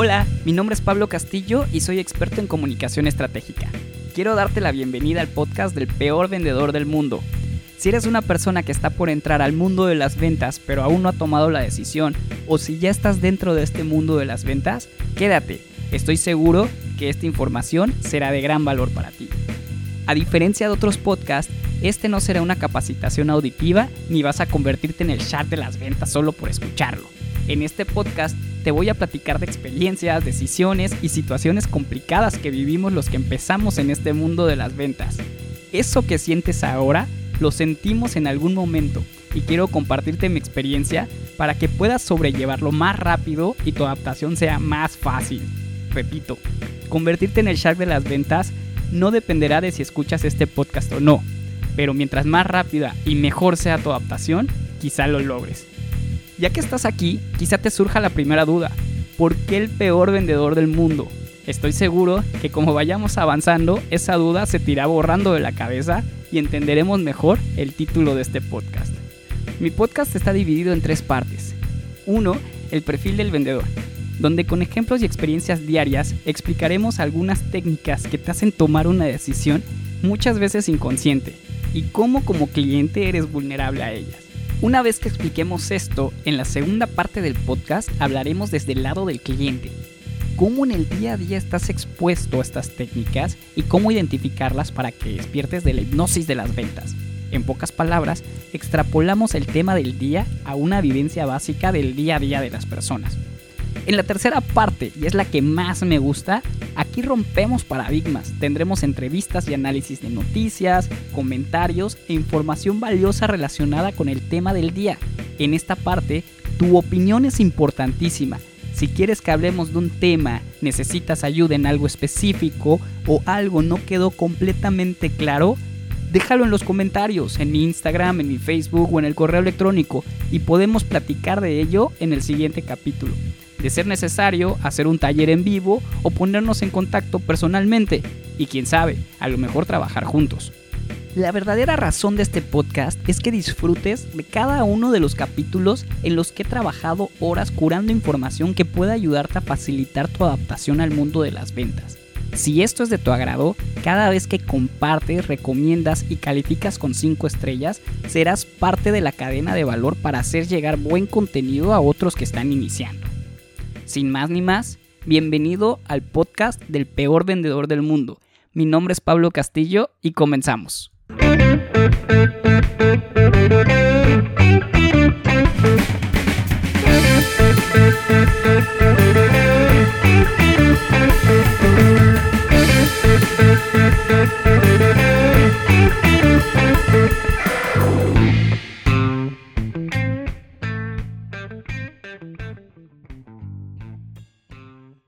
Hola, mi nombre es Pablo Castillo y soy experto en comunicación estratégica. Quiero darte la bienvenida al podcast del peor vendedor del mundo. Si eres una persona que está por entrar al mundo de las ventas pero aún no ha tomado la decisión, o si ya estás dentro de este mundo de las ventas, quédate. Estoy seguro que esta información será de gran valor para ti. A diferencia de otros podcasts, este no será una capacitación auditiva ni vas a convertirte en el chat de las ventas solo por escucharlo. En este podcast te voy a platicar de experiencias, decisiones y situaciones complicadas que vivimos los que empezamos en este mundo de las ventas. Eso que sientes ahora lo sentimos en algún momento y quiero compartirte mi experiencia para que puedas sobrellevarlo más rápido y tu adaptación sea más fácil. Repito, convertirte en el shark de las ventas no dependerá de si escuchas este podcast o no pero mientras más rápida y mejor sea tu adaptación, quizá lo logres. Ya que estás aquí, quizá te surja la primera duda. ¿Por qué el peor vendedor del mundo? Estoy seguro que como vayamos avanzando, esa duda se te irá borrando de la cabeza y entenderemos mejor el título de este podcast. Mi podcast está dividido en tres partes. Uno, el perfil del vendedor, donde con ejemplos y experiencias diarias explicaremos algunas técnicas que te hacen tomar una decisión muchas veces inconsciente y cómo como cliente eres vulnerable a ellas. Una vez que expliquemos esto, en la segunda parte del podcast hablaremos desde el lado del cliente. Cómo en el día a día estás expuesto a estas técnicas y cómo identificarlas para que despiertes de la hipnosis de las ventas. En pocas palabras, extrapolamos el tema del día a una vivencia básica del día a día de las personas. En la tercera parte, y es la que más me gusta, aquí rompemos paradigmas. Tendremos entrevistas y análisis de noticias, comentarios e información valiosa relacionada con el tema del día. En esta parte, tu opinión es importantísima. Si quieres que hablemos de un tema, necesitas ayuda en algo específico o algo no quedó completamente claro, déjalo en los comentarios, en mi Instagram, en mi Facebook o en el correo electrónico y podemos platicar de ello en el siguiente capítulo de ser necesario hacer un taller en vivo o ponernos en contacto personalmente y quién sabe, a lo mejor trabajar juntos. La verdadera razón de este podcast es que disfrutes de cada uno de los capítulos en los que he trabajado horas curando información que pueda ayudarte a facilitar tu adaptación al mundo de las ventas. Si esto es de tu agrado, cada vez que compartes, recomiendas y calificas con 5 estrellas, serás parte de la cadena de valor para hacer llegar buen contenido a otros que están iniciando. Sin más ni más, bienvenido al podcast del peor vendedor del mundo. Mi nombre es Pablo Castillo y comenzamos.